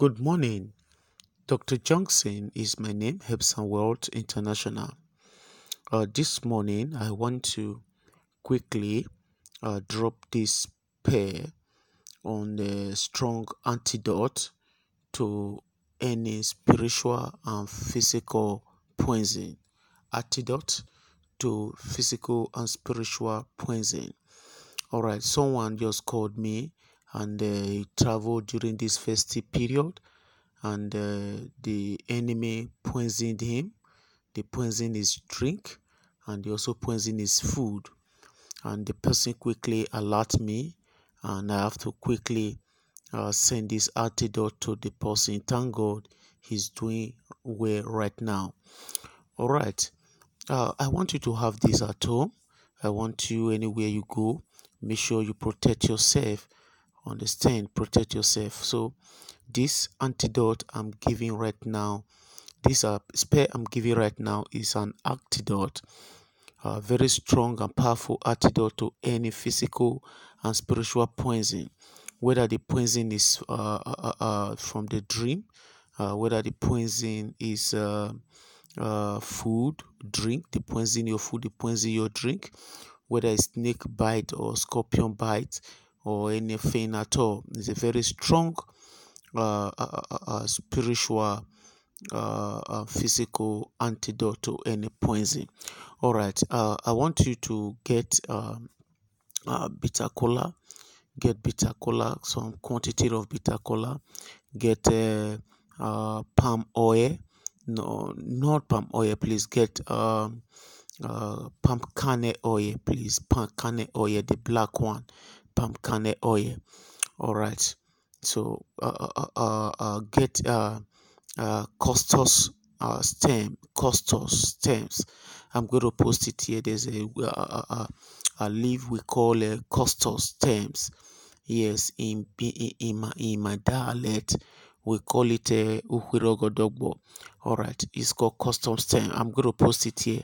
Good morning. Dr. Johnson is my name, Helps and World International. Uh, this morning, I want to quickly uh, drop this pair on the strong antidote to any spiritual and physical poison. Antidote to physical and spiritual poison. All right, someone just called me and uh, he traveled during this festive period and uh, the enemy poisoned him. They poisoned his drink and they also poisoned his food. And the person quickly alert me and i have to quickly uh, send this antidote to the person. Thank god he's doing well right now. All right uh, i want you to have this at home. I want you anywhere you go. Make sure you protect yourself understand protect yourself. So this antidote i'm giving right now this uh, spare i'm giving right now is an antidote a very strong and powerful antidote to any physical and spiritual poison. Whether the poison is uh, uh, uh, uh from the dream uh, whether the poison is food drink the poison your food the poison your drink whether it's snake bite or scorpion bite or anything at all. It's a very strong uh, uh, uh, uh spiritual, uh, physical antidote to any poison. All right, I want you to get um, bitter cola, get bitter cola, some quantity of bitter cola, get palm oil. No, not palm oil, please get um, uh, palm kernel oil, please. Palm kernel oil, the black one palm kernel oil. All right. So uh, uh, uh, uh get uh, uh, costus uh, stem, costus stems. I'm going to post it here. There's a a, a leaf we call a costus stems. Yes, in in, in my in my dialect we call it a uhurogodogbo. All right, it's called costus stem. I'm going to post it here.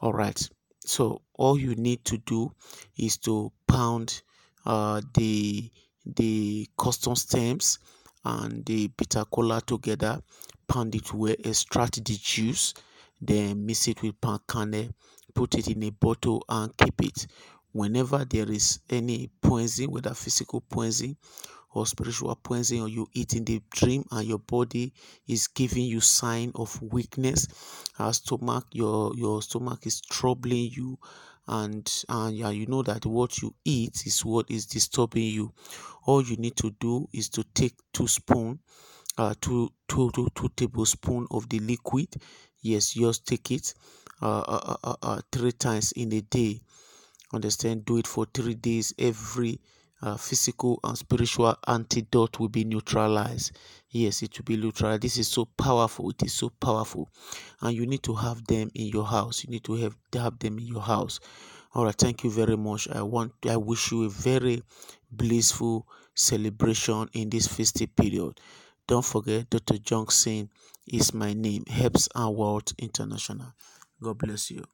All right. So all you need to do is to pound uh, the the costus stems and the bitter cola together, pound it well, extract the juice, then mix it with palm kernel, put it in a bottle and keep it. Whenever there is any poison, whether physical poison or spiritual poison, or you eat in the dream and your body is giving you sign of weakness, our stomach, your your stomach is troubling you, and and yeah, you know that what you eat is what is disturbing you. All you need to do is to take two spoon uh two two two, two tablespoon of the liquid. Yes just take it uh, uh, uh, uh, three times in a day understand do it for three days every uh, physical and spiritual antidote will be neutralized. Yes, it will be neutralized. This is so powerful. It is so powerful, and you need to have them in your house. You need to have have them in your house. All right. Thank you very much. I want. I wish you a very blissful celebration in this festive period. Don't forget, Dr. Johnson is my name. Helps our World International. God bless you.